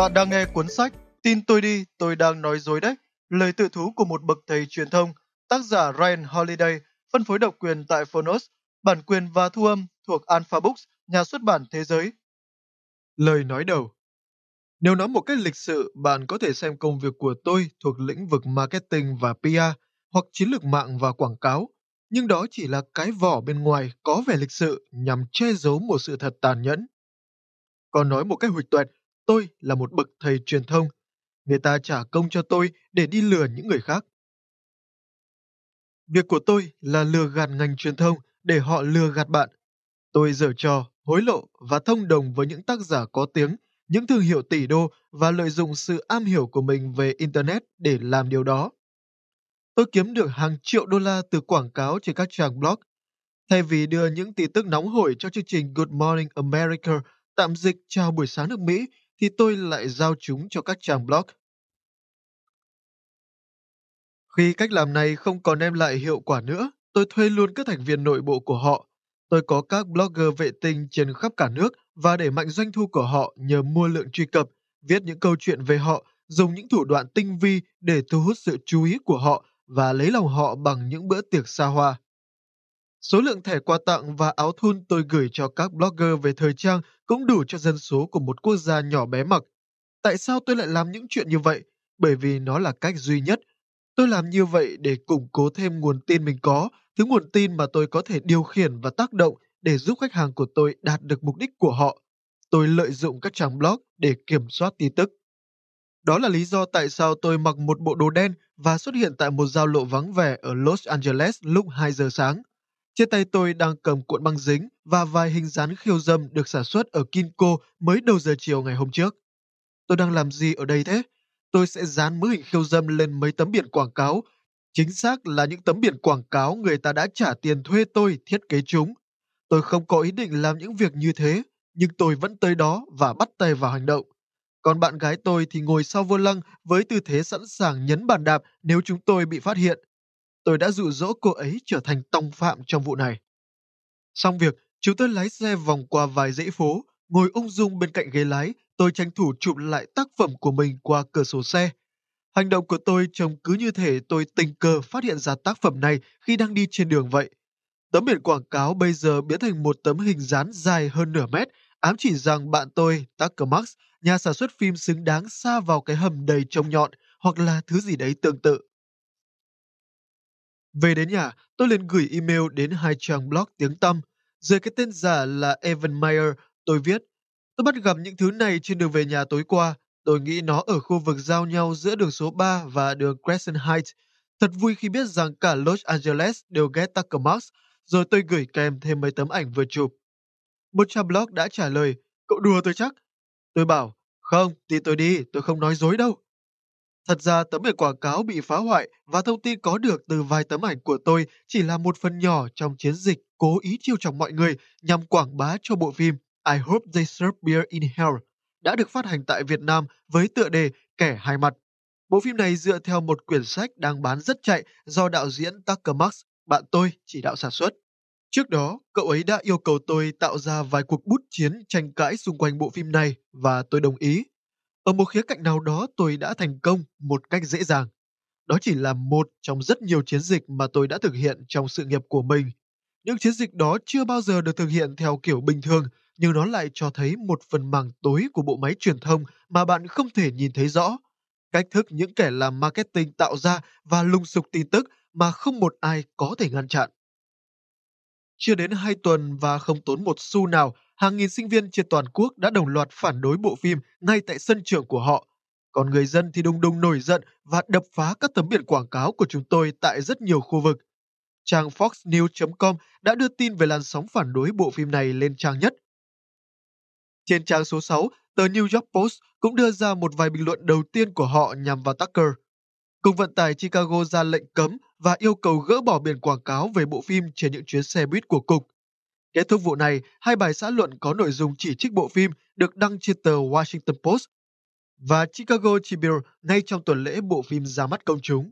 Bạn đang nghe cuốn sách Tin tôi đi, tôi đang nói dối đấy. Lời tự thú của một bậc thầy truyền thông, tác giả Ryan Holiday, phân phối độc quyền tại Phonos, bản quyền và thu âm thuộc Alpha Books, nhà xuất bản thế giới. Lời nói đầu Nếu nói một cách lịch sự, bạn có thể xem công việc của tôi thuộc lĩnh vực marketing và PR hoặc chiến lược mạng và quảng cáo, nhưng đó chỉ là cái vỏ bên ngoài có vẻ lịch sự nhằm che giấu một sự thật tàn nhẫn. Còn nói một cách huỵch tuệt, tôi là một bậc thầy truyền thông. Người ta trả công cho tôi để đi lừa những người khác. Việc của tôi là lừa gạt ngành truyền thông để họ lừa gạt bạn. Tôi dở trò, hối lộ và thông đồng với những tác giả có tiếng, những thương hiệu tỷ đô và lợi dụng sự am hiểu của mình về Internet để làm điều đó. Tôi kiếm được hàng triệu đô la từ quảng cáo trên các trang blog. Thay vì đưa những tin tức nóng hổi cho chương trình Good Morning America tạm dịch chào buổi sáng nước Mỹ thì tôi lại giao chúng cho các trang blog. Khi cách làm này không còn đem lại hiệu quả nữa, tôi thuê luôn các thành viên nội bộ của họ. Tôi có các blogger vệ tinh trên khắp cả nước và để mạnh doanh thu của họ nhờ mua lượng truy cập, viết những câu chuyện về họ, dùng những thủ đoạn tinh vi để thu hút sự chú ý của họ và lấy lòng họ bằng những bữa tiệc xa hoa. Số lượng thẻ quà tặng và áo thun tôi gửi cho các blogger về thời trang cũng đủ cho dân số của một quốc gia nhỏ bé mặc. Tại sao tôi lại làm những chuyện như vậy? Bởi vì nó là cách duy nhất. Tôi làm như vậy để củng cố thêm nguồn tin mình có, thứ nguồn tin mà tôi có thể điều khiển và tác động để giúp khách hàng của tôi đạt được mục đích của họ. Tôi lợi dụng các trang blog để kiểm soát tin tức. Đó là lý do tại sao tôi mặc một bộ đồ đen và xuất hiện tại một giao lộ vắng vẻ ở Los Angeles lúc 2 giờ sáng. Trên tay tôi đang cầm cuộn băng dính và vài hình dán khiêu dâm được sản xuất ở Kinko mới đầu giờ chiều ngày hôm trước. Tôi đang làm gì ở đây thế? Tôi sẽ dán mớ hình khiêu dâm lên mấy tấm biển quảng cáo. Chính xác là những tấm biển quảng cáo người ta đã trả tiền thuê tôi thiết kế chúng. Tôi không có ý định làm những việc như thế, nhưng tôi vẫn tới đó và bắt tay vào hành động. Còn bạn gái tôi thì ngồi sau vô lăng với tư thế sẵn sàng nhấn bàn đạp nếu chúng tôi bị phát hiện tôi đã dụ dỗ cô ấy trở thành tòng phạm trong vụ này. Xong việc, chúng tôi lái xe vòng qua vài dãy phố, ngồi ung dung bên cạnh ghế lái, tôi tranh thủ chụp lại tác phẩm của mình qua cửa sổ xe. Hành động của tôi trông cứ như thể tôi tình cờ phát hiện ra tác phẩm này khi đang đi trên đường vậy. Tấm biển quảng cáo bây giờ biến thành một tấm hình dán dài hơn nửa mét, ám chỉ rằng bạn tôi, Tucker Max, nhà sản xuất phim xứng đáng xa vào cái hầm đầy trông nhọn hoặc là thứ gì đấy tương tự. Về đến nhà, tôi liền gửi email đến hai trang blog tiếng tăm. Dưới cái tên giả là Evan Meyer, tôi viết, tôi bắt gặp những thứ này trên đường về nhà tối qua. Tôi nghĩ nó ở khu vực giao nhau giữa đường số 3 và đường Crescent Heights. Thật vui khi biết rằng cả Los Angeles đều ghét Tucker Max, rồi tôi gửi kèm thêm mấy tấm ảnh vừa chụp. Một trang blog đã trả lời, cậu đùa tôi chắc. Tôi bảo, không, thì tôi đi, tôi không nói dối đâu. Thật ra tấm biển quảng cáo bị phá hoại và thông tin có được từ vài tấm ảnh của tôi chỉ là một phần nhỏ trong chiến dịch cố ý chiêu chọc mọi người nhằm quảng bá cho bộ phim I Hope They Serve Beer in Hell đã được phát hành tại Việt Nam với tựa đề Kẻ hai mặt. Bộ phim này dựa theo một quyển sách đang bán rất chạy do đạo diễn Tucker Max, bạn tôi, chỉ đạo sản xuất. Trước đó, cậu ấy đã yêu cầu tôi tạo ra vài cuộc bút chiến tranh cãi xung quanh bộ phim này và tôi đồng ý. Ở một khía cạnh nào đó tôi đã thành công một cách dễ dàng. Đó chỉ là một trong rất nhiều chiến dịch mà tôi đã thực hiện trong sự nghiệp của mình. Những chiến dịch đó chưa bao giờ được thực hiện theo kiểu bình thường, nhưng nó lại cho thấy một phần mảng tối của bộ máy truyền thông mà bạn không thể nhìn thấy rõ. Cách thức những kẻ làm marketing tạo ra và lùng sục tin tức mà không một ai có thể ngăn chặn. Chưa đến hai tuần và không tốn một xu nào, hàng nghìn sinh viên trên toàn quốc đã đồng loạt phản đối bộ phim ngay tại sân trường của họ. Còn người dân thì đùng đùng nổi giận và đập phá các tấm biển quảng cáo của chúng tôi tại rất nhiều khu vực. Trang foxnews.com đã đưa tin về làn sóng phản đối bộ phim này lên trang nhất. Trên trang số 6, tờ New York Post cũng đưa ra một vài bình luận đầu tiên của họ nhằm vào Tucker. Cục vận tải Chicago ra lệnh cấm và yêu cầu gỡ bỏ biển quảng cáo về bộ phim trên những chuyến xe buýt của cục. Kết thúc vụ này, hai bài xã luận có nội dung chỉ trích bộ phim được đăng trên tờ Washington Post và Chicago Tribune ngay trong tuần lễ bộ phim ra mắt công chúng.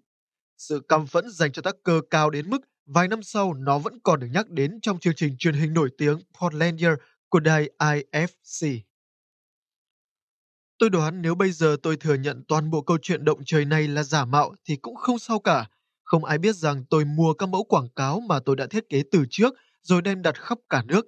Sự căm phẫn dành cho Tucker cao đến mức vài năm sau nó vẫn còn được nhắc đến trong chương trình truyền hình nổi tiếng Portlandia của đài IFC. Tôi đoán nếu bây giờ tôi thừa nhận toàn bộ câu chuyện động trời này là giả mạo thì cũng không sao cả. Không ai biết rằng tôi mua các mẫu quảng cáo mà tôi đã thiết kế từ trước rồi đem đặt khắp cả nước.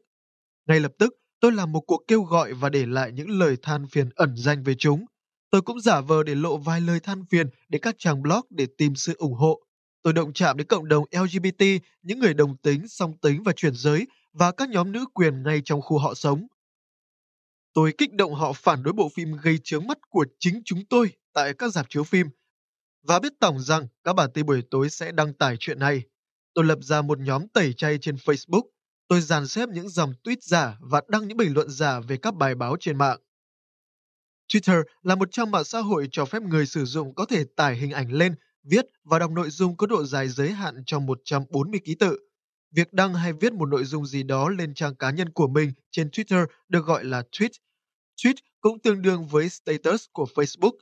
Ngay lập tức, tôi làm một cuộc kêu gọi và để lại những lời than phiền ẩn danh về chúng. Tôi cũng giả vờ để lộ vài lời than phiền để các trang blog để tìm sự ủng hộ. Tôi động chạm đến cộng đồng LGBT, những người đồng tính, song tính và chuyển giới và các nhóm nữ quyền ngay trong khu họ sống. Tôi kích động họ phản đối bộ phim gây chướng mắt của chính chúng tôi tại các dạp chiếu phim và biết tổng rằng các bản tin buổi tối sẽ đăng tải chuyện này. Tôi lập ra một nhóm tẩy chay trên Facebook. Tôi dàn xếp những dòng tweet giả và đăng những bình luận giả về các bài báo trên mạng. Twitter là một trang mạng xã hội cho phép người sử dụng có thể tải hình ảnh lên, viết và đọc nội dung có độ dài giới hạn trong 140 ký tự. Việc đăng hay viết một nội dung gì đó lên trang cá nhân của mình trên Twitter được gọi là tweet. Tweet cũng tương đương với status của Facebook.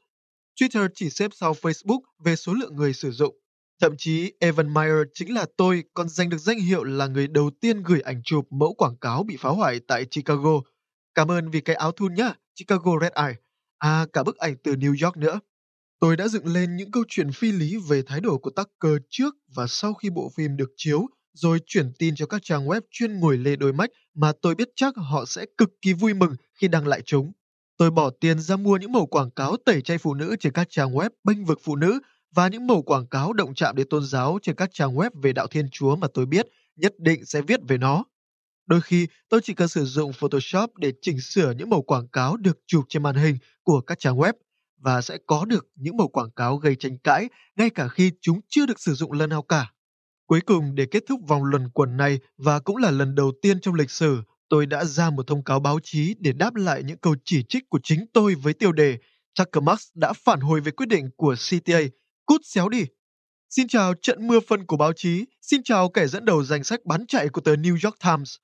Twitter chỉ xếp sau Facebook về số lượng người sử dụng. Thậm chí Evan Meyer chính là tôi còn giành được danh hiệu là người đầu tiên gửi ảnh chụp mẫu quảng cáo bị phá hoại tại Chicago. Cảm ơn vì cái áo thun nhá, Chicago Red Eye. À, cả bức ảnh từ New York nữa. Tôi đã dựng lên những câu chuyện phi lý về thái độ của Tucker trước và sau khi bộ phim được chiếu, rồi chuyển tin cho các trang web chuyên ngồi lê đôi mắt mà tôi biết chắc họ sẽ cực kỳ vui mừng khi đăng lại chúng. Tôi bỏ tiền ra mua những mẫu quảng cáo tẩy chay phụ nữ trên các trang web bênh vực phụ nữ và những mẫu quảng cáo động chạm đến tôn giáo trên các trang web về đạo Thiên Chúa mà tôi biết nhất định sẽ viết về nó. Đôi khi, tôi chỉ cần sử dụng Photoshop để chỉnh sửa những màu quảng cáo được chụp trên màn hình của các trang web và sẽ có được những màu quảng cáo gây tranh cãi ngay cả khi chúng chưa được sử dụng lần nào cả. Cuối cùng, để kết thúc vòng luẩn quẩn này và cũng là lần đầu tiên trong lịch sử, tôi đã ra một thông cáo báo chí để đáp lại những câu chỉ trích của chính tôi với tiêu đề Tucker Max đã phản hồi về quyết định của CTA. Cút xéo đi! Xin chào trận mưa phân của báo chí, xin chào kẻ dẫn đầu danh sách bán chạy của tờ New York Times.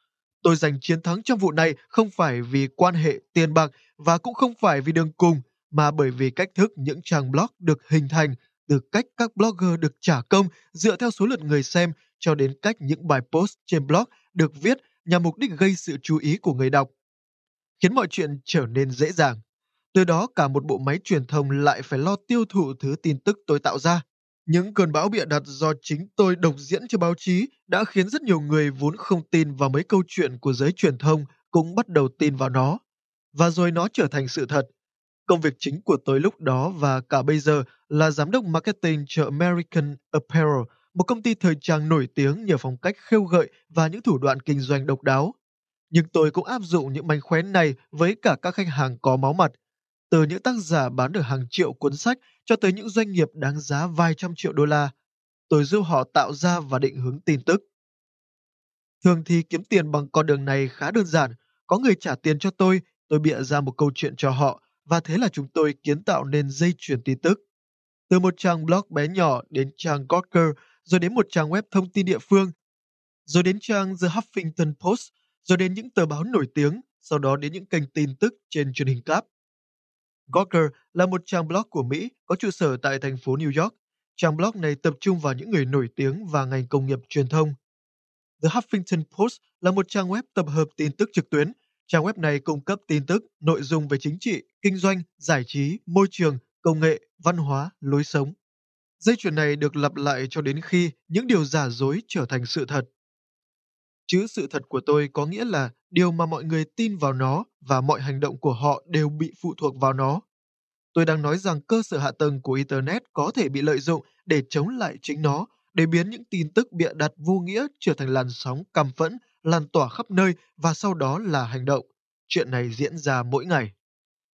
Tôi giành chiến thắng trong vụ này không phải vì quan hệ tiền bạc và cũng không phải vì đường cùng, mà bởi vì cách thức những trang blog được hình thành từ cách các blogger được trả công dựa theo số lượt người xem cho đến cách những bài post trên blog được viết nhằm mục đích gây sự chú ý của người đọc, khiến mọi chuyện trở nên dễ dàng. Từ đó cả một bộ máy truyền thông lại phải lo tiêu thụ thứ tin tức tôi tạo ra. Những cơn bão bịa đặt do chính tôi độc diễn cho báo chí đã khiến rất nhiều người vốn không tin vào mấy câu chuyện của giới truyền thông cũng bắt đầu tin vào nó. Và rồi nó trở thành sự thật. Công việc chính của tôi lúc đó và cả bây giờ là giám đốc marketing cho American Apparel, một công ty thời trang nổi tiếng nhờ phong cách khêu gợi và những thủ đoạn kinh doanh độc đáo. Nhưng tôi cũng áp dụng những mánh khóe này với cả các khách hàng có máu mặt, từ những tác giả bán được hàng triệu cuốn sách cho tới những doanh nghiệp đáng giá vài trăm triệu đô la. Tôi giúp họ tạo ra và định hướng tin tức. Thường thì kiếm tiền bằng con đường này khá đơn giản. Có người trả tiền cho tôi, tôi bịa ra một câu chuyện cho họ, và thế là chúng tôi kiến tạo nên dây chuyển tin tức. Từ một trang blog bé nhỏ đến trang Gawker, rồi đến một trang web thông tin địa phương, rồi đến trang The Huffington Post, rồi đến những tờ báo nổi tiếng, sau đó đến những kênh tin tức trên truyền hình cáp. Gawker là một trang blog của Mỹ có trụ sở tại thành phố New York. Trang blog này tập trung vào những người nổi tiếng và ngành công nghiệp truyền thông. The Huffington Post là một trang web tập hợp tin tức trực tuyến. Trang web này cung cấp tin tức, nội dung về chính trị, kinh doanh, giải trí, môi trường, công nghệ, văn hóa, lối sống. Dây chuyền này được lặp lại cho đến khi những điều giả dối trở thành sự thật. Chữ sự thật của tôi có nghĩa là điều mà mọi người tin vào nó và mọi hành động của họ đều bị phụ thuộc vào nó. Tôi đang nói rằng cơ sở hạ tầng của Internet có thể bị lợi dụng để chống lại chính nó, để biến những tin tức bịa đặt vô nghĩa trở thành làn sóng căm phẫn, lan tỏa khắp nơi và sau đó là hành động. Chuyện này diễn ra mỗi ngày.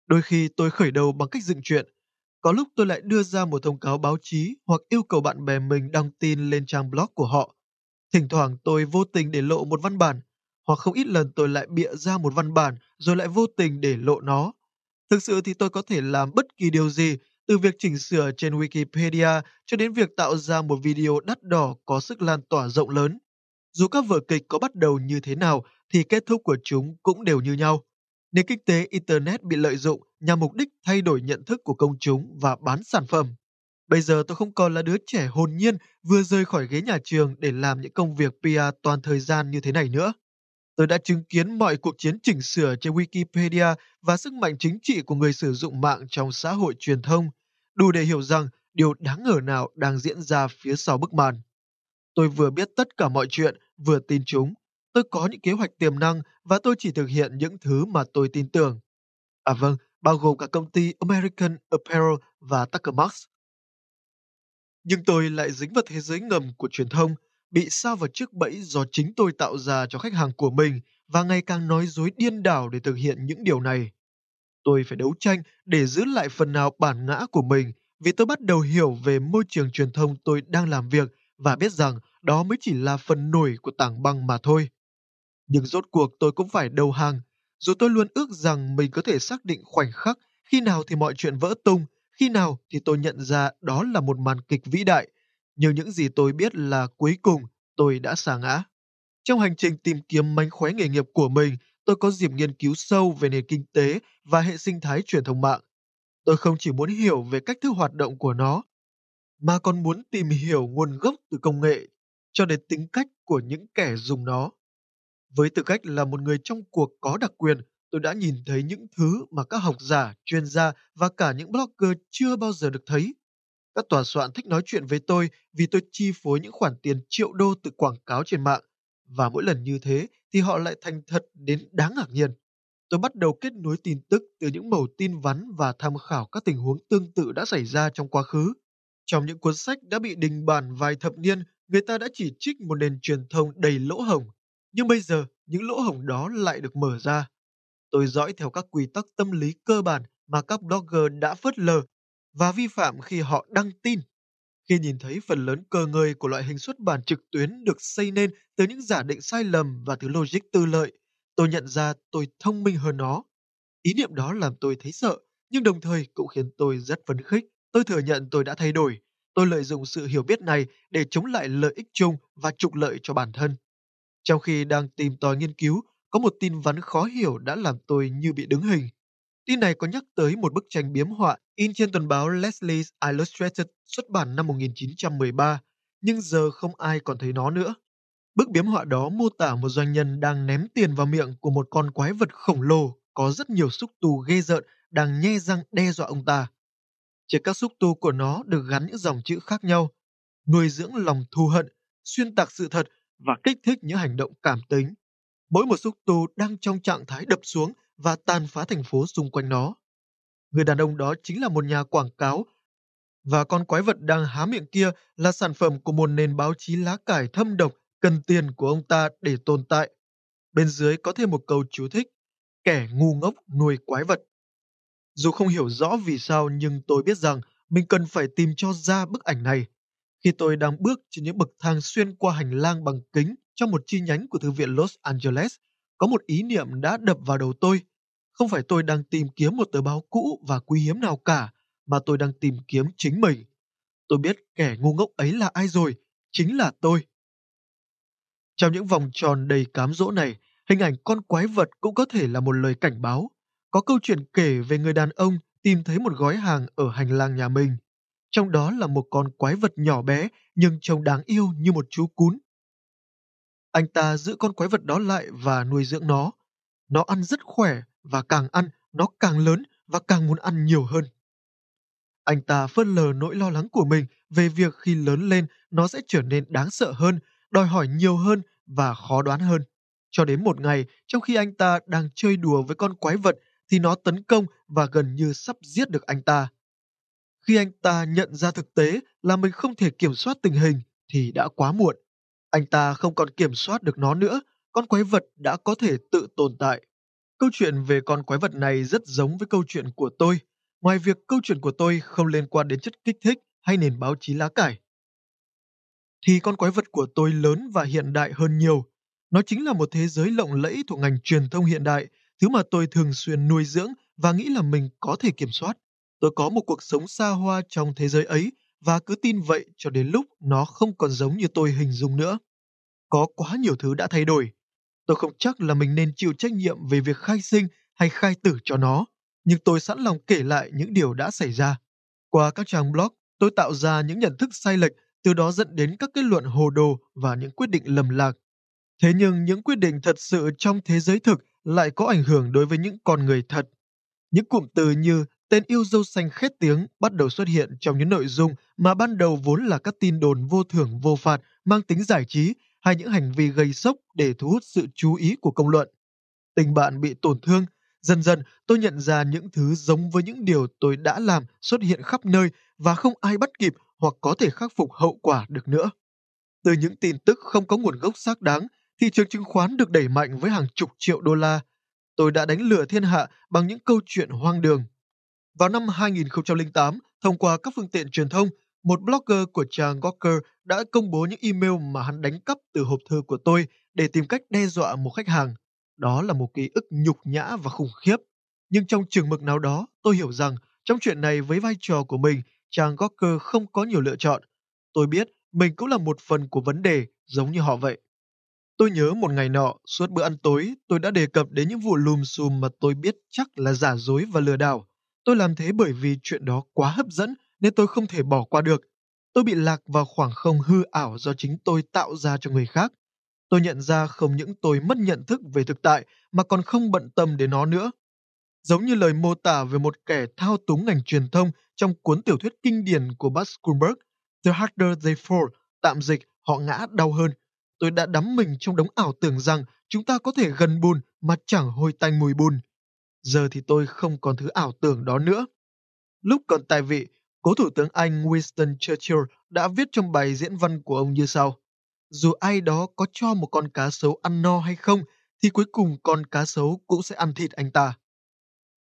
Đôi khi tôi khởi đầu bằng cách dựng chuyện. Có lúc tôi lại đưa ra một thông cáo báo chí hoặc yêu cầu bạn bè mình đăng tin lên trang blog của họ. Thỉnh thoảng tôi vô tình để lộ một văn bản, hoặc không ít lần tôi lại bịa ra một văn bản rồi lại vô tình để lộ nó. Thực sự thì tôi có thể làm bất kỳ điều gì, từ việc chỉnh sửa trên Wikipedia cho đến việc tạo ra một video đắt đỏ có sức lan tỏa rộng lớn. Dù các vở kịch có bắt đầu như thế nào thì kết thúc của chúng cũng đều như nhau. Nền kinh tế Internet bị lợi dụng nhằm mục đích thay đổi nhận thức của công chúng và bán sản phẩm. Bây giờ tôi không còn là đứa trẻ hồn nhiên vừa rời khỏi ghế nhà trường để làm những công việc PR toàn thời gian như thế này nữa. Tôi đã chứng kiến mọi cuộc chiến chỉnh sửa trên Wikipedia và sức mạnh chính trị của người sử dụng mạng trong xã hội truyền thông, đủ để hiểu rằng điều đáng ngờ nào đang diễn ra phía sau bức màn. Tôi vừa biết tất cả mọi chuyện, vừa tin chúng. Tôi có những kế hoạch tiềm năng và tôi chỉ thực hiện những thứ mà tôi tin tưởng. À vâng, bao gồm cả công ty American Apparel và Tucker Max. Nhưng tôi lại dính vào thế giới ngầm của truyền thông, bị sao vào chiếc bẫy do chính tôi tạo ra cho khách hàng của mình và ngày càng nói dối điên đảo để thực hiện những điều này. Tôi phải đấu tranh để giữ lại phần nào bản ngã của mình vì tôi bắt đầu hiểu về môi trường truyền thông tôi đang làm việc và biết rằng đó mới chỉ là phần nổi của tảng băng mà thôi. Nhưng rốt cuộc tôi cũng phải đầu hàng, dù tôi luôn ước rằng mình có thể xác định khoảnh khắc khi nào thì mọi chuyện vỡ tung, khi nào thì tôi nhận ra đó là một màn kịch vĩ đại, nhưng những gì tôi biết là cuối cùng tôi đã xa ngã. Trong hành trình tìm kiếm mánh khóe nghề nghiệp của mình, tôi có dịp nghiên cứu sâu về nền kinh tế và hệ sinh thái truyền thông mạng. Tôi không chỉ muốn hiểu về cách thức hoạt động của nó, mà còn muốn tìm hiểu nguồn gốc từ công nghệ cho đến tính cách của những kẻ dùng nó. Với tư cách là một người trong cuộc có đặc quyền, tôi đã nhìn thấy những thứ mà các học giả, chuyên gia và cả những blogger chưa bao giờ được thấy. Các tòa soạn thích nói chuyện với tôi vì tôi chi phối những khoản tiền triệu đô từ quảng cáo trên mạng. Và mỗi lần như thế thì họ lại thành thật đến đáng ngạc nhiên. Tôi bắt đầu kết nối tin tức từ những mẩu tin vắn và tham khảo các tình huống tương tự đã xảy ra trong quá khứ. Trong những cuốn sách đã bị đình bản vài thập niên, người ta đã chỉ trích một nền truyền thông đầy lỗ hổng. Nhưng bây giờ, những lỗ hổng đó lại được mở ra. Tôi dõi theo các quy tắc tâm lý cơ bản mà các blogger đã phớt lờ và vi phạm khi họ đăng tin. Khi nhìn thấy phần lớn cơ ngơi của loại hình xuất bản trực tuyến được xây nên từ những giả định sai lầm và từ logic tư lợi, tôi nhận ra tôi thông minh hơn nó. Ý niệm đó làm tôi thấy sợ, nhưng đồng thời cũng khiến tôi rất phấn khích. Tôi thừa nhận tôi đã thay đổi. Tôi lợi dụng sự hiểu biết này để chống lại lợi ích chung và trục lợi cho bản thân. Trong khi đang tìm tòi nghiên cứu, có một tin vắn khó hiểu đã làm tôi như bị đứng hình. Tin này có nhắc tới một bức tranh biếm họa in trên tuần báo Leslie's Illustrated xuất bản năm 1913, nhưng giờ không ai còn thấy nó nữa. Bức biếm họa đó mô tả một doanh nhân đang ném tiền vào miệng của một con quái vật khổng lồ có rất nhiều xúc tu ghê rợn đang nhe răng đe dọa ông ta. Trên các xúc tu của nó được gắn những dòng chữ khác nhau, nuôi dưỡng lòng thù hận, xuyên tạc sự thật và kích thích những hành động cảm tính. Mỗi một xúc tu đang trong trạng thái đập xuống và tàn phá thành phố xung quanh nó. Người đàn ông đó chính là một nhà quảng cáo và con quái vật đang há miệng kia là sản phẩm của một nền báo chí lá cải thâm độc cần tiền của ông ta để tồn tại. Bên dưới có thêm một câu chú thích, kẻ ngu ngốc nuôi quái vật. Dù không hiểu rõ vì sao nhưng tôi biết rằng mình cần phải tìm cho ra bức ảnh này. Khi tôi đang bước trên những bậc thang xuyên qua hành lang bằng kính trong một chi nhánh của Thư viện Los Angeles, có một ý niệm đã đập vào đầu tôi. Không phải tôi đang tìm kiếm một tờ báo cũ và quý hiếm nào cả, mà tôi đang tìm kiếm chính mình. Tôi biết kẻ ngu ngốc ấy là ai rồi, chính là tôi. Trong những vòng tròn đầy cám dỗ này, hình ảnh con quái vật cũng có thể là một lời cảnh báo. Có câu chuyện kể về người đàn ông tìm thấy một gói hàng ở hành lang nhà mình. Trong đó là một con quái vật nhỏ bé nhưng trông đáng yêu như một chú cún. Anh ta giữ con quái vật đó lại và nuôi dưỡng nó. Nó ăn rất khỏe và càng ăn nó càng lớn và càng muốn ăn nhiều hơn. Anh ta phớt lờ nỗi lo lắng của mình về việc khi lớn lên nó sẽ trở nên đáng sợ hơn, đòi hỏi nhiều hơn và khó đoán hơn. Cho đến một ngày, trong khi anh ta đang chơi đùa với con quái vật thì nó tấn công và gần như sắp giết được anh ta. Khi anh ta nhận ra thực tế là mình không thể kiểm soát tình hình thì đã quá muộn. Anh ta không còn kiểm soát được nó nữa, con quái vật đã có thể tự tồn tại. Câu chuyện về con quái vật này rất giống với câu chuyện của tôi, ngoài việc câu chuyện của tôi không liên quan đến chất kích thích hay nền báo chí lá cải. Thì con quái vật của tôi lớn và hiện đại hơn nhiều. Nó chính là một thế giới lộng lẫy thuộc ngành truyền thông hiện đại, thứ mà tôi thường xuyên nuôi dưỡng và nghĩ là mình có thể kiểm soát. Tôi có một cuộc sống xa hoa trong thế giới ấy và cứ tin vậy cho đến lúc nó không còn giống như tôi hình dung nữa. Có quá nhiều thứ đã thay đổi. Tôi không chắc là mình nên chịu trách nhiệm về việc khai sinh hay khai tử cho nó, nhưng tôi sẵn lòng kể lại những điều đã xảy ra. Qua các trang blog, tôi tạo ra những nhận thức sai lệch, từ đó dẫn đến các kết luận hồ đồ và những quyết định lầm lạc. Thế nhưng những quyết định thật sự trong thế giới thực lại có ảnh hưởng đối với những con người thật. Những cụm từ như tên yêu dâu xanh khét tiếng bắt đầu xuất hiện trong những nội dung mà ban đầu vốn là các tin đồn vô thưởng vô phạt mang tính giải trí hay những hành vi gây sốc để thu hút sự chú ý của công luận. Tình bạn bị tổn thương, dần dần tôi nhận ra những thứ giống với những điều tôi đã làm xuất hiện khắp nơi và không ai bắt kịp hoặc có thể khắc phục hậu quả được nữa. Từ những tin tức không có nguồn gốc xác đáng, thị trường chứng khoán được đẩy mạnh với hàng chục triệu đô la. Tôi đã đánh lừa thiên hạ bằng những câu chuyện hoang đường. Vào năm 2008, thông qua các phương tiện truyền thông, một blogger của chàng Gawker đã công bố những email mà hắn đánh cắp từ hộp thư của tôi để tìm cách đe dọa một khách hàng. Đó là một ký ức nhục nhã và khủng khiếp. Nhưng trong trường mực nào đó, tôi hiểu rằng trong chuyện này với vai trò của mình, chàng Gawker không có nhiều lựa chọn. Tôi biết mình cũng là một phần của vấn đề giống như họ vậy. Tôi nhớ một ngày nọ, suốt bữa ăn tối, tôi đã đề cập đến những vụ lùm xùm mà tôi biết chắc là giả dối và lừa đảo. Tôi làm thế bởi vì chuyện đó quá hấp dẫn nên tôi không thể bỏ qua được. Tôi bị lạc vào khoảng không hư ảo do chính tôi tạo ra cho người khác. Tôi nhận ra không những tôi mất nhận thức về thực tại mà còn không bận tâm đến nó nữa. Giống như lời mô tả về một kẻ thao túng ngành truyền thông trong cuốn tiểu thuyết kinh điển của Bud The Harder They Fall, tạm dịch, họ ngã đau hơn. Tôi đã đắm mình trong đống ảo tưởng rằng chúng ta có thể gần bùn mà chẳng hôi tanh mùi bùn. Giờ thì tôi không còn thứ ảo tưởng đó nữa. Lúc còn tại vị, cố thủ tướng Anh Winston Churchill đã viết trong bài diễn văn của ông như sau. Dù ai đó có cho một con cá sấu ăn no hay không, thì cuối cùng con cá sấu cũng sẽ ăn thịt anh ta.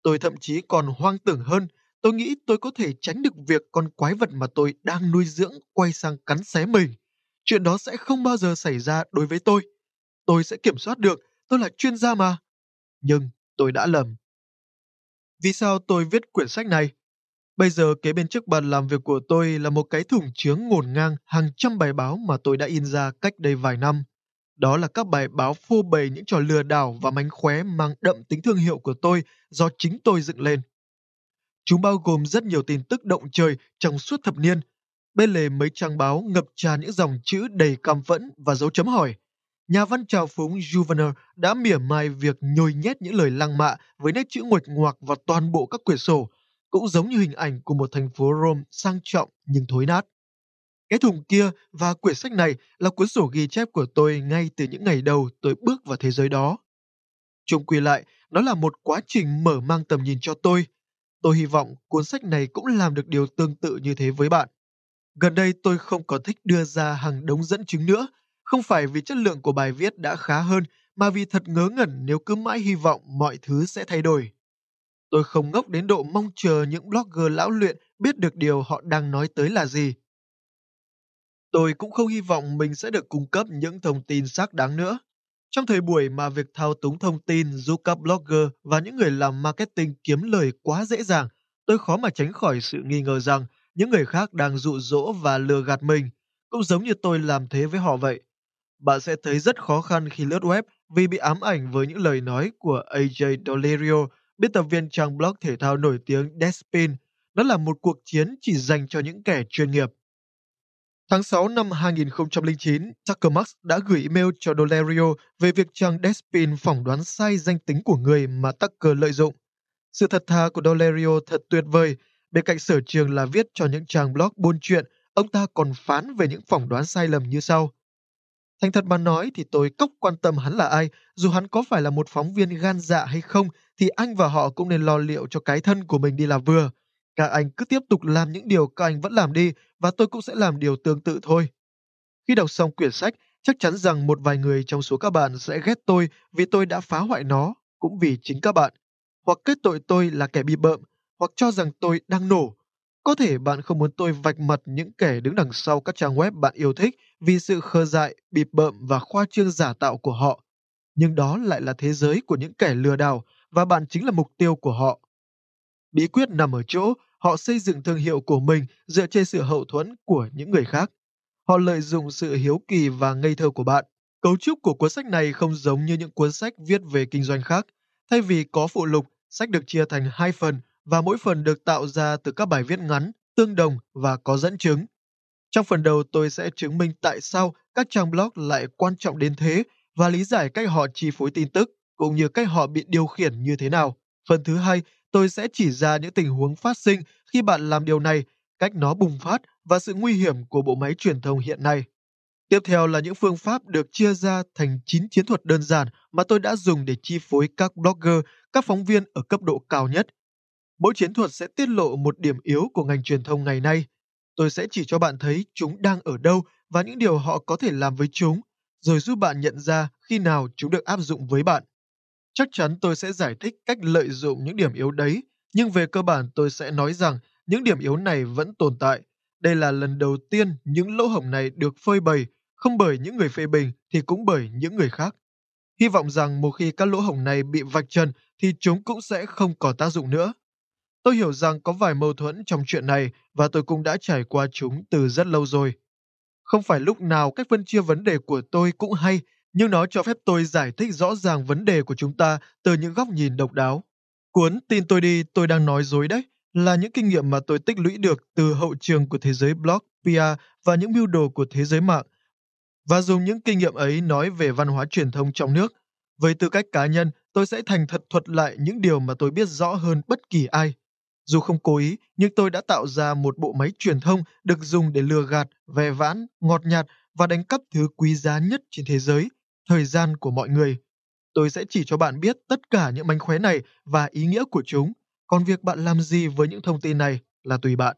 Tôi thậm chí còn hoang tưởng hơn, tôi nghĩ tôi có thể tránh được việc con quái vật mà tôi đang nuôi dưỡng quay sang cắn xé mình. Chuyện đó sẽ không bao giờ xảy ra đối với tôi. Tôi sẽ kiểm soát được, tôi là chuyên gia mà. Nhưng tôi đã lầm. Vì sao tôi viết quyển sách này? Bây giờ kế bên trước bàn làm việc của tôi là một cái thùng chứa ngổn ngang hàng trăm bài báo mà tôi đã in ra cách đây vài năm. Đó là các bài báo phô bày những trò lừa đảo và mánh khóe mang đậm tính thương hiệu của tôi do chính tôi dựng lên. Chúng bao gồm rất nhiều tin tức động trời trong suốt thập niên. Bên lề mấy trang báo ngập tràn những dòng chữ đầy cam phẫn và dấu chấm hỏi nhà văn trào phúng Juvenal đã mỉa mai việc nhồi nhét những lời lăng mạ với nét chữ nguệch ngoạc vào toàn bộ các quyển sổ, cũng giống như hình ảnh của một thành phố Rome sang trọng nhưng thối nát. Cái thùng kia và quyển sách này là cuốn sổ ghi chép của tôi ngay từ những ngày đầu tôi bước vào thế giới đó. Chung quy lại, nó là một quá trình mở mang tầm nhìn cho tôi. Tôi hy vọng cuốn sách này cũng làm được điều tương tự như thế với bạn. Gần đây tôi không còn thích đưa ra hàng đống dẫn chứng nữa, không phải vì chất lượng của bài viết đã khá hơn, mà vì thật ngớ ngẩn nếu cứ mãi hy vọng mọi thứ sẽ thay đổi. Tôi không ngốc đến độ mong chờ những blogger lão luyện biết được điều họ đang nói tới là gì. Tôi cũng không hy vọng mình sẽ được cung cấp những thông tin xác đáng nữa. Trong thời buổi mà việc thao túng thông tin giúp các blogger và những người làm marketing kiếm lời quá dễ dàng, tôi khó mà tránh khỏi sự nghi ngờ rằng những người khác đang dụ dỗ và lừa gạt mình, cũng giống như tôi làm thế với họ vậy bạn sẽ thấy rất khó khăn khi lướt web vì bị ám ảnh với những lời nói của AJ Dolerio, biên tập viên trang blog thể thao nổi tiếng Deadspin. Đó là một cuộc chiến chỉ dành cho những kẻ chuyên nghiệp. Tháng 6 năm 2009, Tucker Max đã gửi email cho Dolerio về việc trang Despin phỏng đoán sai danh tính của người mà Tucker lợi dụng. Sự thật thà của Dolerio thật tuyệt vời. Bên cạnh sở trường là viết cho những trang blog buôn chuyện, ông ta còn phán về những phỏng đoán sai lầm như sau. Thành thật mà nói thì tôi cốc quan tâm hắn là ai, dù hắn có phải là một phóng viên gan dạ hay không, thì anh và họ cũng nên lo liệu cho cái thân của mình đi là vừa. Các anh cứ tiếp tục làm những điều các anh vẫn làm đi, và tôi cũng sẽ làm điều tương tự thôi. Khi đọc xong quyển sách, chắc chắn rằng một vài người trong số các bạn sẽ ghét tôi vì tôi đã phá hoại nó, cũng vì chính các bạn. Hoặc kết tội tôi là kẻ bị bợm, hoặc cho rằng tôi đang nổ. Có thể bạn không muốn tôi vạch mặt những kẻ đứng đằng sau các trang web bạn yêu thích vì sự khờ dại, bịp bợm và khoa trương giả tạo của họ. Nhưng đó lại là thế giới của những kẻ lừa đảo và bạn chính là mục tiêu của họ. Bí quyết nằm ở chỗ họ xây dựng thương hiệu của mình dựa trên sự hậu thuẫn của những người khác. Họ lợi dụng sự hiếu kỳ và ngây thơ của bạn. Cấu trúc của cuốn sách này không giống như những cuốn sách viết về kinh doanh khác. Thay vì có phụ lục, sách được chia thành hai phần và mỗi phần được tạo ra từ các bài viết ngắn, tương đồng và có dẫn chứng. Trong phần đầu tôi sẽ chứng minh tại sao các trang blog lại quan trọng đến thế và lý giải cách họ chi phối tin tức, cũng như cách họ bị điều khiển như thế nào. Phần thứ hai, tôi sẽ chỉ ra những tình huống phát sinh khi bạn làm điều này, cách nó bùng phát và sự nguy hiểm của bộ máy truyền thông hiện nay. Tiếp theo là những phương pháp được chia ra thành 9 chiến thuật đơn giản mà tôi đã dùng để chi phối các blogger, các phóng viên ở cấp độ cao nhất. Mỗi chiến thuật sẽ tiết lộ một điểm yếu của ngành truyền thông ngày nay. Tôi sẽ chỉ cho bạn thấy chúng đang ở đâu và những điều họ có thể làm với chúng, rồi giúp bạn nhận ra khi nào chúng được áp dụng với bạn. Chắc chắn tôi sẽ giải thích cách lợi dụng những điểm yếu đấy, nhưng về cơ bản tôi sẽ nói rằng những điểm yếu này vẫn tồn tại. Đây là lần đầu tiên những lỗ hổng này được phơi bày, không bởi những người phê bình thì cũng bởi những người khác. Hy vọng rằng một khi các lỗ hổng này bị vạch trần thì chúng cũng sẽ không còn tác dụng nữa. Tôi hiểu rằng có vài mâu thuẫn trong chuyện này và tôi cũng đã trải qua chúng từ rất lâu rồi. Không phải lúc nào cách phân chia vấn đề của tôi cũng hay, nhưng nó cho phép tôi giải thích rõ ràng vấn đề của chúng ta từ những góc nhìn độc đáo. Cuốn Tin tôi đi, tôi đang nói dối đấy là những kinh nghiệm mà tôi tích lũy được từ hậu trường của thế giới blog, PR và những mưu đồ của thế giới mạng và dùng những kinh nghiệm ấy nói về văn hóa truyền thông trong nước. Với tư cách cá nhân, tôi sẽ thành thật thuật lại những điều mà tôi biết rõ hơn bất kỳ ai. Dù không cố ý, nhưng tôi đã tạo ra một bộ máy truyền thông được dùng để lừa gạt, ve vãn, ngọt nhạt và đánh cắp thứ quý giá nhất trên thế giới, thời gian của mọi người. Tôi sẽ chỉ cho bạn biết tất cả những mánh khóe này và ý nghĩa của chúng, còn việc bạn làm gì với những thông tin này là tùy bạn.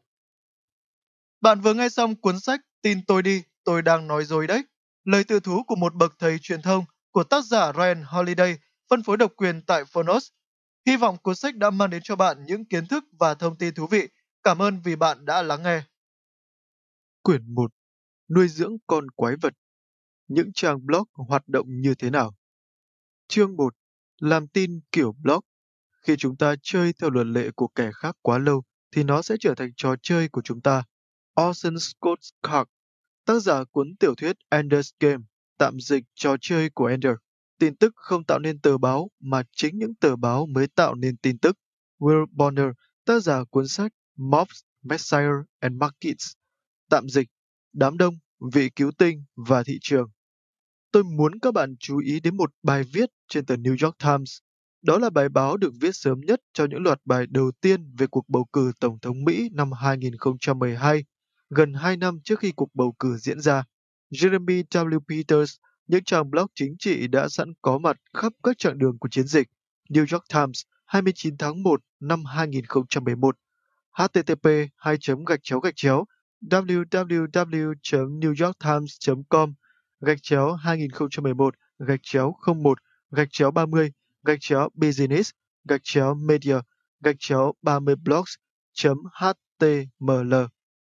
Bạn vừa nghe xong cuốn sách Tin tôi đi, tôi đang nói dối đấy. Lời tự thú của một bậc thầy truyền thông của tác giả Ryan Holiday, phân phối độc quyền tại Phonos. Hy vọng cuốn sách đã mang đến cho bạn những kiến thức và thông tin thú vị. Cảm ơn vì bạn đã lắng nghe. Quyển 1. Nuôi dưỡng con quái vật. Những trang blog hoạt động như thế nào? Chương 1. Làm tin kiểu blog. Khi chúng ta chơi theo luật lệ của kẻ khác quá lâu, thì nó sẽ trở thành trò chơi của chúng ta. Orson Scott Card, tác giả cuốn tiểu thuyết Ender's Game, tạm dịch trò chơi của Ender. Tin tức không tạo nên tờ báo, mà chính những tờ báo mới tạo nên tin tức. Will Bonner, tác giả cuốn sách Mobs, Messiah and Markets, tạm dịch, đám đông, vị cứu tinh và thị trường. Tôi muốn các bạn chú ý đến một bài viết trên tờ New York Times. Đó là bài báo được viết sớm nhất cho những loạt bài đầu tiên về cuộc bầu cử Tổng thống Mỹ năm 2012, gần 2 năm trước khi cuộc bầu cử diễn ra. Jeremy W. Peters, những trang blog chính trị đã sẵn có mặt khắp các chặng đường của chiến dịch. New York Times, 29 tháng 1 năm 2011. http 2 gạch chéo gạch chéo www.newyorktimes.com gạch chéo 2011 gạch chéo 01 gạch chéo 30 gạch chéo business gạch chéo media gạch chéo 30 blogs html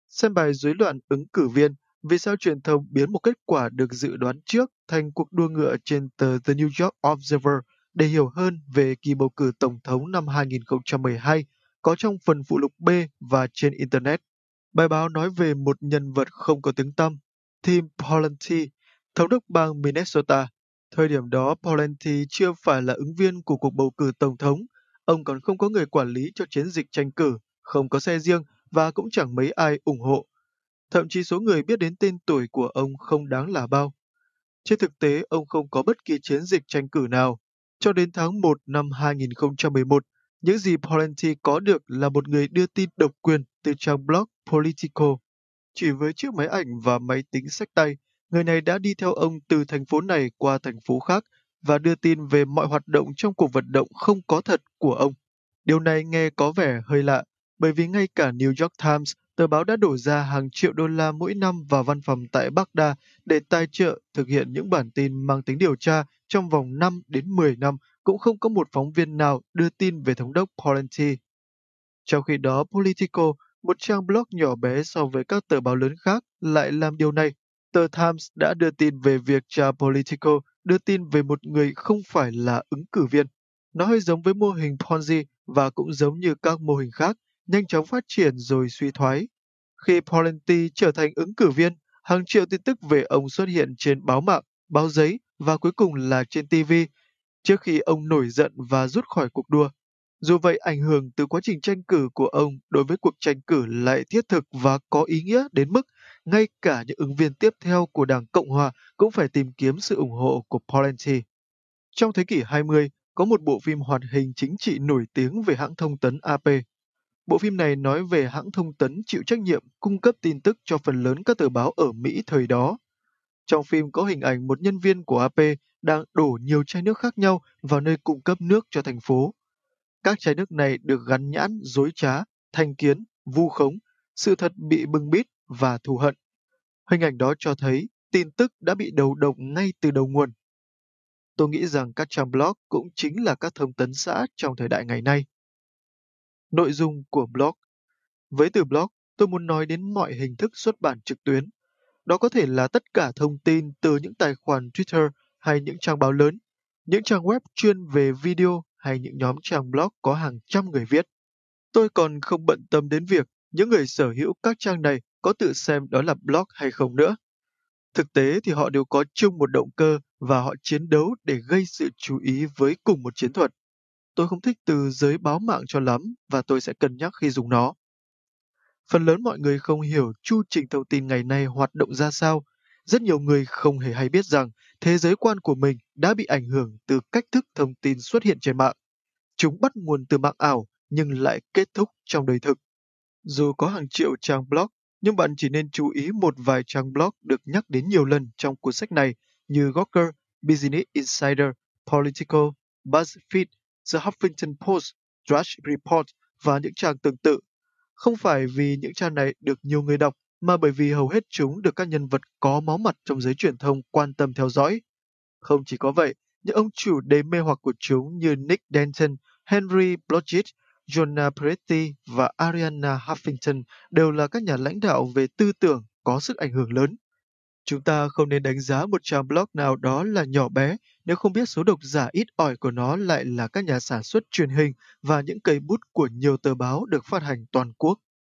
xem bài rối loạn ứng cử viên vì sao truyền thông biến một kết quả được dự đoán trước thành cuộc đua ngựa trên tờ The New York Observer để hiểu hơn về kỳ bầu cử tổng thống năm 2012 có trong phần phụ lục B và trên Internet. Bài báo nói về một nhân vật không có tiếng tăm, Tim Pawlenty, thống đốc bang Minnesota. Thời điểm đó, Pawlenty chưa phải là ứng viên của cuộc bầu cử tổng thống. Ông còn không có người quản lý cho chiến dịch tranh cử, không có xe riêng và cũng chẳng mấy ai ủng hộ. Thậm chí số người biết đến tên tuổi của ông không đáng là bao. Trên thực tế, ông không có bất kỳ chiến dịch tranh cử nào. Cho đến tháng 1 năm 2011, Những gì Polenti có được là một người đưa tin độc quyền từ trang blog Politico. Chỉ với chiếc máy ảnh và máy tính sách tay, người này đã đi theo ông từ thành phố này qua thành phố khác và đưa tin về mọi hoạt động trong cuộc vận động không có thật của ông. Điều này nghe có vẻ hơi lạ, bởi vì ngay cả New York Times, tờ báo đã đổ ra hàng triệu đô la mỗi năm vào văn phòng tại Baghdad để tài trợ thực hiện những bản tin mang tính điều tra trong vòng 5 đến 10 năm, cũng không có một phóng viên nào đưa tin về thống đốc Polenti. Trong khi đó, Politico, một trang blog nhỏ bé so với các tờ báo lớn khác, lại làm điều này. Tờ Times đã đưa tin về việc cha Politico đưa tin về một người không phải là ứng cử viên. Nó hơi giống với mô hình Ponzi và cũng giống như các mô hình khác, nhanh chóng phát triển rồi suy thoái. Khi Polenti trở thành ứng cử viên, hàng triệu tin tức về ông xuất hiện trên báo mạng, báo giấy và cuối cùng là trên TV, trước khi ông nổi giận và rút khỏi cuộc đua. Dù vậy, ảnh hưởng từ quá trình tranh cử của ông đối với cuộc tranh cử lại thiết thực và có ý nghĩa đến mức ngay cả những ứng viên tiếp theo của Đảng Cộng Hòa cũng phải tìm kiếm sự ủng hộ của Polenti. Trong thế kỷ 20, có một bộ phim hoạt hình chính trị nổi tiếng về hãng thông tấn AP. Bộ phim này nói về hãng thông tấn chịu trách nhiệm cung cấp tin tức cho phần lớn các tờ báo ở Mỹ thời đó. Trong phim có hình ảnh một nhân viên của AP đang đổ nhiều chai nước khác nhau vào nơi cung cấp nước cho thành phố. Các chai nước này được gắn nhãn dối trá, thanh kiến, vu khống, sự thật bị bưng bít và thù hận. Hình ảnh đó cho thấy tin tức đã bị đầu độc ngay từ đầu nguồn. Tôi nghĩ rằng các trang blog cũng chính là các thông tấn xã trong thời đại ngày nay. Nội dung của blog Với từ blog, tôi muốn nói đến mọi hình thức xuất bản trực tuyến. Đó có thể là tất cả thông tin từ những tài khoản Twitter hay những trang báo lớn, những trang web chuyên về video hay những nhóm trang blog có hàng trăm người viết. Tôi còn không bận tâm đến việc những người sở hữu các trang này có tự xem đó là blog hay không nữa. Thực tế thì họ đều có chung một động cơ và họ chiến đấu để gây sự chú ý với cùng một chiến thuật. Tôi không thích từ giới báo mạng cho lắm và tôi sẽ cân nhắc khi dùng nó. Phần lớn mọi người không hiểu chu trình thông tin ngày nay hoạt động ra sao. Rất nhiều người không hề hay biết rằng thế giới quan của mình đã bị ảnh hưởng từ cách thức thông tin xuất hiện trên mạng. Chúng bắt nguồn từ mạng ảo nhưng lại kết thúc trong đời thực. Dù có hàng triệu trang blog, nhưng bạn chỉ nên chú ý một vài trang blog được nhắc đến nhiều lần trong cuốn sách này như Gawker, Business Insider, Political BuzzFeed, The Huffington Post, Drudge Report và những trang tương tự. Không phải vì những trang này được nhiều người đọc, mà bởi vì hầu hết chúng được các nhân vật có máu mặt trong giới truyền thông quan tâm theo dõi. Không chỉ có vậy, những ông chủ đầy mê hoặc của chúng như Nick Denton, Henry Blodgett, Jonah Peretti và Ariana Huffington đều là các nhà lãnh đạo về tư tưởng có sức ảnh hưởng lớn. Chúng ta không nên đánh giá một trang blog nào đó là nhỏ bé nếu không biết số độc giả ít ỏi của nó lại là các nhà sản xuất truyền hình và những cây bút của nhiều tờ báo được phát hành toàn quốc.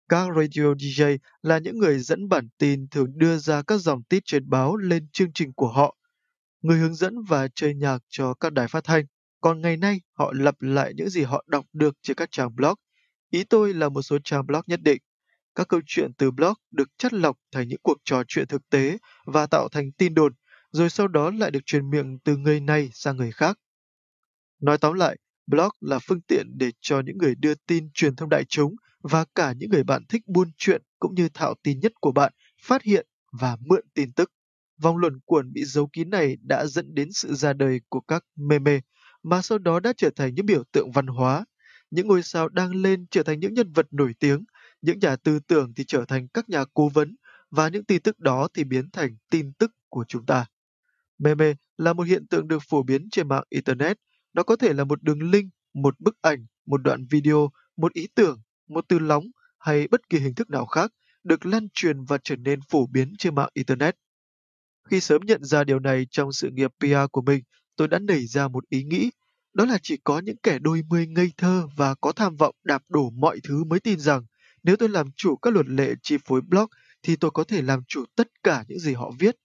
Các radio DJ là những người dẫn bản tin thường đưa ra các dòng tít trên báo lên chương trình của họ. Người hướng dẫn và chơi nhạc cho các đài phát thanh còn ngày nay, họ lặp lại những gì họ đọc được trên các trang blog. Ý tôi là một số trang blog nhất định. Các câu chuyện từ blog được chất lọc thành những cuộc trò chuyện thực tế và tạo thành tin đồn, rồi sau đó lại được truyền miệng từ người này sang người khác. Nói tóm lại, blog là phương tiện để cho những người đưa tin truyền thông đại chúng và cả những người bạn thích buôn chuyện cũng như thạo tin nhất của bạn phát hiện và mượn tin tức. Vòng luẩn quẩn bị giấu kín này đã dẫn đến sự ra đời của các meme, mà sau đó đã trở thành những biểu tượng văn hóa. Những ngôi sao đang lên trở thành những nhân vật nổi tiếng, những nhà tư tưởng thì trở thành các nhà cố vấn, và những tin tức đó thì biến thành tin tức của chúng ta. Meme là một hiện tượng được phổ biến trên mạng Internet. Nó có thể là một đường link, một bức ảnh, một đoạn video, một ý tưởng, một từ lóng hay bất kỳ hình thức nào khác được lan truyền và trở nên phổ biến trên mạng Internet. Khi sớm nhận ra điều này trong sự nghiệp PR của mình, tôi đã nảy ra một ý nghĩ, đó là chỉ có những kẻ đôi mươi ngây thơ và có tham vọng đạp đổ mọi thứ mới tin rằng nếu tôi làm chủ các luật lệ chi phối blog thì tôi có thể làm chủ tất cả những gì họ viết.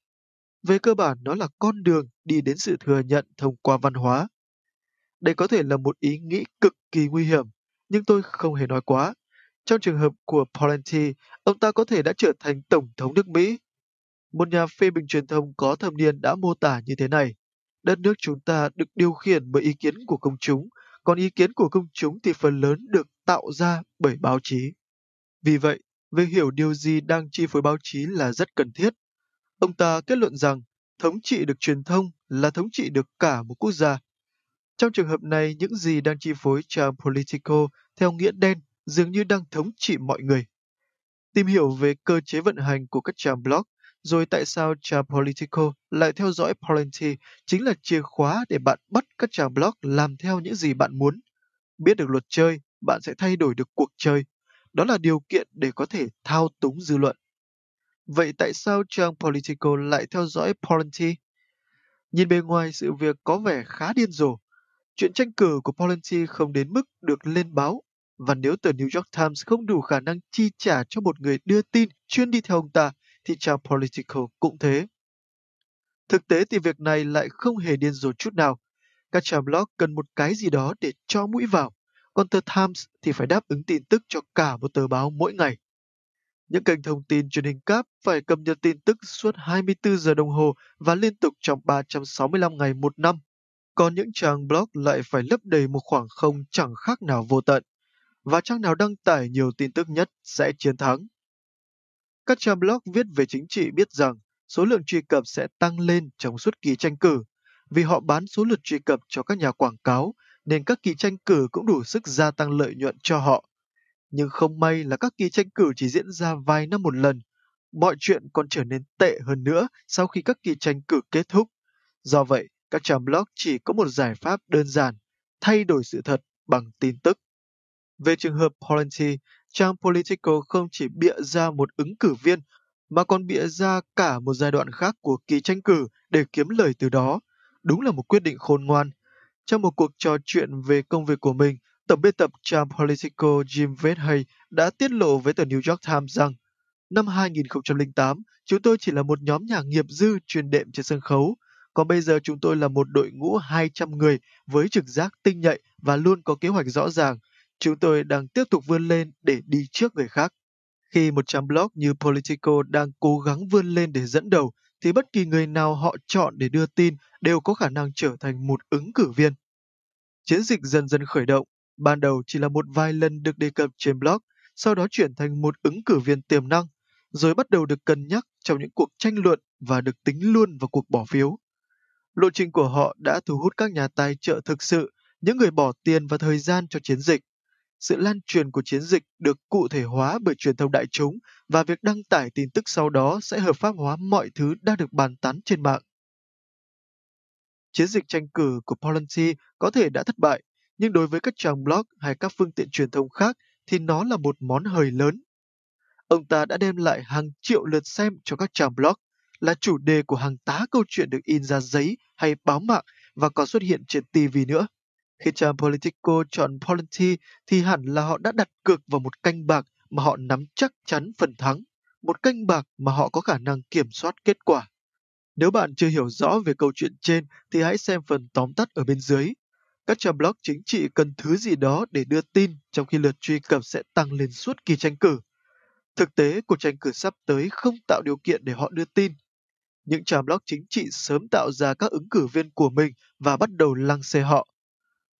Về cơ bản nó là con đường đi đến sự thừa nhận thông qua văn hóa. Đây có thể là một ý nghĩ cực kỳ nguy hiểm, nhưng tôi không hề nói quá. Trong trường hợp của Polenti ông ta có thể đã trở thành Tổng thống nước Mỹ. Một nhà phê bình truyền thông có thâm niên đã mô tả như thế này đất nước chúng ta được điều khiển bởi ý kiến của công chúng, còn ý kiến của công chúng thì phần lớn được tạo ra bởi báo chí. Vì vậy, việc hiểu điều gì đang chi phối báo chí là rất cần thiết. Ông ta kết luận rằng thống trị được truyền thông là thống trị được cả một quốc gia. Trong trường hợp này, những gì đang chi phối trang Politico theo nghĩa đen dường như đang thống trị mọi người. Tìm hiểu về cơ chế vận hành của các trang blog, rồi tại sao trang Politico lại theo dõi Polity chính là chìa khóa để bạn bắt các trang blog làm theo những gì bạn muốn. Biết được luật chơi, bạn sẽ thay đổi được cuộc chơi. Đó là điều kiện để có thể thao túng dư luận. Vậy tại sao trang Politico lại theo dõi Polity? Nhìn bề ngoài sự việc có vẻ khá điên rồ. Chuyện tranh cử của Polity không đến mức được lên báo, và nếu tờ New York Times không đủ khả năng chi trả cho một người đưa tin chuyên đi theo ông ta, thì trang Politico cũng thế. Thực tế thì việc này lại không hề điên rồ chút nào. Các trang blog cần một cái gì đó để cho mũi vào, còn tờ Times thì phải đáp ứng tin tức cho cả một tờ báo mỗi ngày. Những kênh thông tin truyền hình cáp phải cập nhật tin tức suốt 24 giờ đồng hồ và liên tục trong 365 ngày một năm. Còn những trang blog lại phải lấp đầy một khoảng không chẳng khác nào vô tận. Và trang nào đăng tải nhiều tin tức nhất sẽ chiến thắng. Các trang blog viết về chính trị biết rằng số lượng truy cập sẽ tăng lên trong suốt kỳ tranh cử, vì họ bán số lượt truy cập cho các nhà quảng cáo, nên các kỳ tranh cử cũng đủ sức gia tăng lợi nhuận cho họ. Nhưng không may là các kỳ tranh cử chỉ diễn ra vài năm một lần. Mọi chuyện còn trở nên tệ hơn nữa sau khi các kỳ tranh cử kết thúc. Do vậy, các trang blog chỉ có một giải pháp đơn giản, thay đổi sự thật bằng tin tức. Về trường hợp Polenti, trang Politico không chỉ bịa ra một ứng cử viên, mà còn bịa ra cả một giai đoạn khác của kỳ tranh cử để kiếm lời từ đó. Đúng là một quyết định khôn ngoan. Trong một cuộc trò chuyện về công việc của mình, Tổng biên tập trang Politico Jim Vedhay đã tiết lộ với tờ New York Times rằng năm 2008, chúng tôi chỉ là một nhóm nhạc nghiệp dư truyền đệm trên sân khấu, còn bây giờ chúng tôi là một đội ngũ 200 người với trực giác tinh nhạy và luôn có kế hoạch rõ ràng. Chúng tôi đang tiếp tục vươn lên để đi trước người khác. Khi một trang blog như Politico đang cố gắng vươn lên để dẫn đầu, thì bất kỳ người nào họ chọn để đưa tin đều có khả năng trở thành một ứng cử viên. Chiến dịch dần dần khởi động, ban đầu chỉ là một vài lần được đề cập trên blog, sau đó chuyển thành một ứng cử viên tiềm năng, rồi bắt đầu được cân nhắc trong những cuộc tranh luận và được tính luôn vào cuộc bỏ phiếu. Lộ trình của họ đã thu hút các nhà tài trợ thực sự, những người bỏ tiền và thời gian cho chiến dịch. Sự lan truyền của chiến dịch được cụ thể hóa bởi truyền thông đại chúng và việc đăng tải tin tức sau đó sẽ hợp pháp hóa mọi thứ đã được bàn tán trên mạng. Chiến dịch tranh cử của Polanyi có thể đã thất bại, nhưng đối với các trang blog hay các phương tiện truyền thông khác thì nó là một món hời lớn. Ông ta đã đem lại hàng triệu lượt xem cho các trang blog, là chủ đề của hàng tá câu chuyện được in ra giấy hay báo mạng và còn xuất hiện trên TV nữa. Khi trang Politico chọn Polity thì hẳn là họ đã đặt cược vào một canh bạc mà họ nắm chắc chắn phần thắng, một canh bạc mà họ có khả năng kiểm soát kết quả. Nếu bạn chưa hiểu rõ về câu chuyện trên thì hãy xem phần tóm tắt ở bên dưới. Các trang blog chính trị cần thứ gì đó để đưa tin trong khi lượt truy cập sẽ tăng lên suốt kỳ tranh cử. Thực tế, cuộc tranh cử sắp tới không tạo điều kiện để họ đưa tin. Những trang blog chính trị sớm tạo ra các ứng cử viên của mình và bắt đầu lăng xê họ.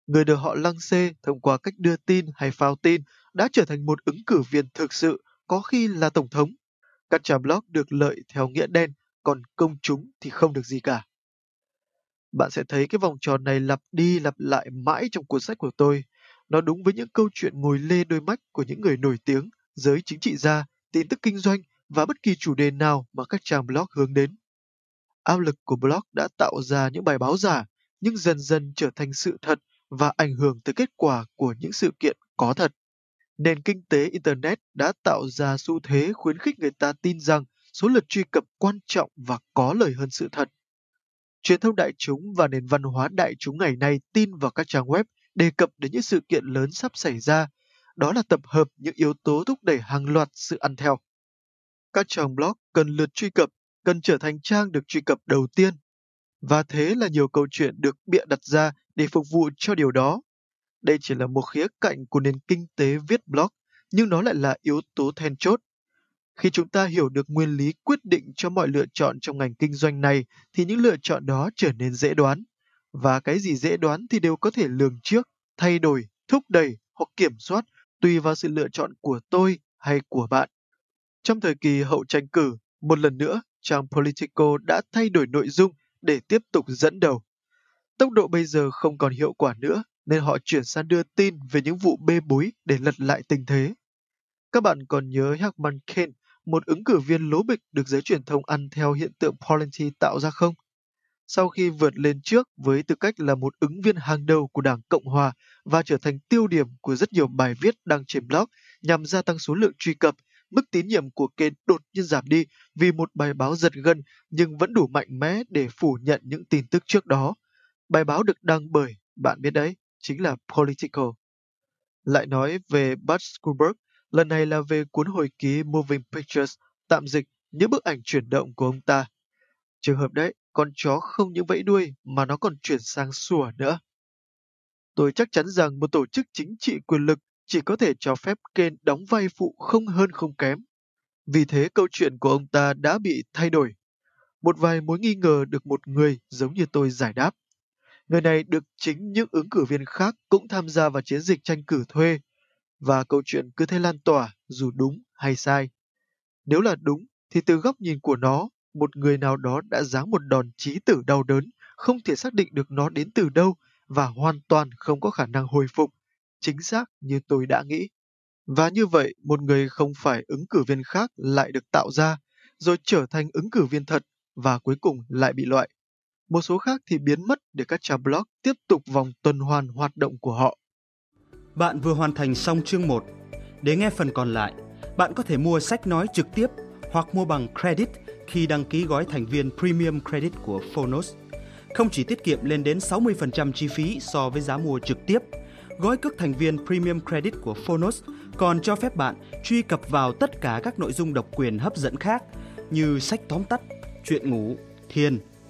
Người được họ lăng xê thông qua cách đưa tin hay phao tin đã trở thành một ứng cử viên thực sự, có khi là tổng thống. Các trang blog được lợi theo nghĩa đen, còn công chúng thì không được gì cả. Bạn sẽ thấy cái vòng tròn này lặp đi lặp lại mãi trong cuốn sách của tôi. Nó đúng với những câu chuyện ngồi lê đôi mắt của những người nổi tiếng, giới chính trị gia, tin tức kinh doanh và bất kỳ chủ đề nào mà các trang blog hướng đến. Áp lực của blog đã tạo ra những bài báo giả, nhưng dần dần trở thành sự thật và ảnh hưởng tới kết quả của những sự kiện có thật. Nền kinh tế Internet đã tạo ra xu thế khuyến khích người ta tin rằng số lượt truy cập quan trọng và có lời hơn sự thật. Truyền thông đại chúng và nền văn hóa đại chúng ngày nay tin vào các trang web đề cập đến những sự kiện lớn sắp xảy ra. Đó là tập hợp những yếu tố thúc đẩy hàng loạt sự ăn theo. Các trang blog cần lượt truy cập, cần trở thành trang được truy cập đầu tiên. Và thế là nhiều câu chuyện được bịa đặt ra để phục vụ cho điều đó. Đây chỉ là một khía cạnh của nền kinh tế viết blog, nhưng nó lại là yếu tố then chốt khi chúng ta hiểu được nguyên lý quyết định cho mọi lựa chọn trong ngành kinh doanh này thì những lựa chọn đó trở nên dễ đoán. Và cái gì dễ đoán thì đều có thể lường trước. thay đổi, thúc đẩy hoặc kiểm soát tùy vào sự lựa chọn của tôi hay của bạn. Trong thời kỳ hậu tranh cử, một lần nữa, trang Politico đã thay đổi nội dung để tiếp tục dẫn đầu. Tốc độ bây giờ không còn hiệu quả nữa, nên họ chuyển sang đưa tin về những vụ bê bối để lật lại tình thế. Các bạn còn nhớ Herman Kane, một ứng cử viên lố bịch được giới truyền thông ăn theo hiện tượng Polity tạo ra không? Sau khi vượt lên trước với tư cách là một ứng viên hàng đầu của Đảng Cộng Hòa và trở thành tiêu điểm của rất nhiều bài viết đăng trên blog nhằm gia tăng số lượng truy cập, mức tín nhiệm của Kane đột nhiên giảm đi vì một bài báo giật gân nhưng vẫn đủ mạnh mẽ để phủ nhận những tin tức trước đó. Bài báo được đăng bởi, bạn biết đấy, chính là Political. Lại nói về Bud Skulberg, lần này là về cuốn hồi ký Moving Pictures, tạm dịch những bức ảnh chuyển động của ông ta. Trường hợp đấy, con chó không những vẫy đuôi mà nó còn chuyển sang sủa nữa. Tôi chắc chắn rằng một tổ chức chính trị quyền lực chỉ có thể cho phép Ken đóng vai phụ không hơn không kém. Vì thế câu chuyện của ông ta đã bị thay đổi. Một vài mối nghi ngờ được một người giống như tôi giải đáp. Người này được chính những ứng cử viên khác cũng tham gia vào chiến dịch tranh cử thuê, và câu chuyện cứ thế lan tỏa dù đúng hay sai. Nếu là đúng, thì từ góc nhìn của nó, một người nào đó đã giáng một đòn chí tử đau đớn, không thể xác định được nó đến từ đâu và hoàn toàn không có khả năng hồi phục, chính xác như tôi đã nghĩ. Và như vậy, một người không phải ứng cử viên khác lại được tạo ra, rồi trở thành ứng cử viên thật và cuối cùng lại bị loại. Một số khác thì biến mất để các trang blog tiếp tục vòng tuần hoàn hoạt động của họ. Bạn vừa hoàn thành xong chương 1. Để nghe phần còn lại, bạn có thể mua sách nói trực tiếp hoặc mua bằng credit khi đăng ký gói thành viên Premium Credit của Phonos. Không chỉ tiết kiệm lên đến 60% chi phí so với giá mua trực tiếp, gói cước thành viên Premium Credit của Phonos còn cho phép bạn truy cập vào tất cả các nội dung độc quyền hấp dẫn khác như sách tóm tắt, chuyện ngủ, thiền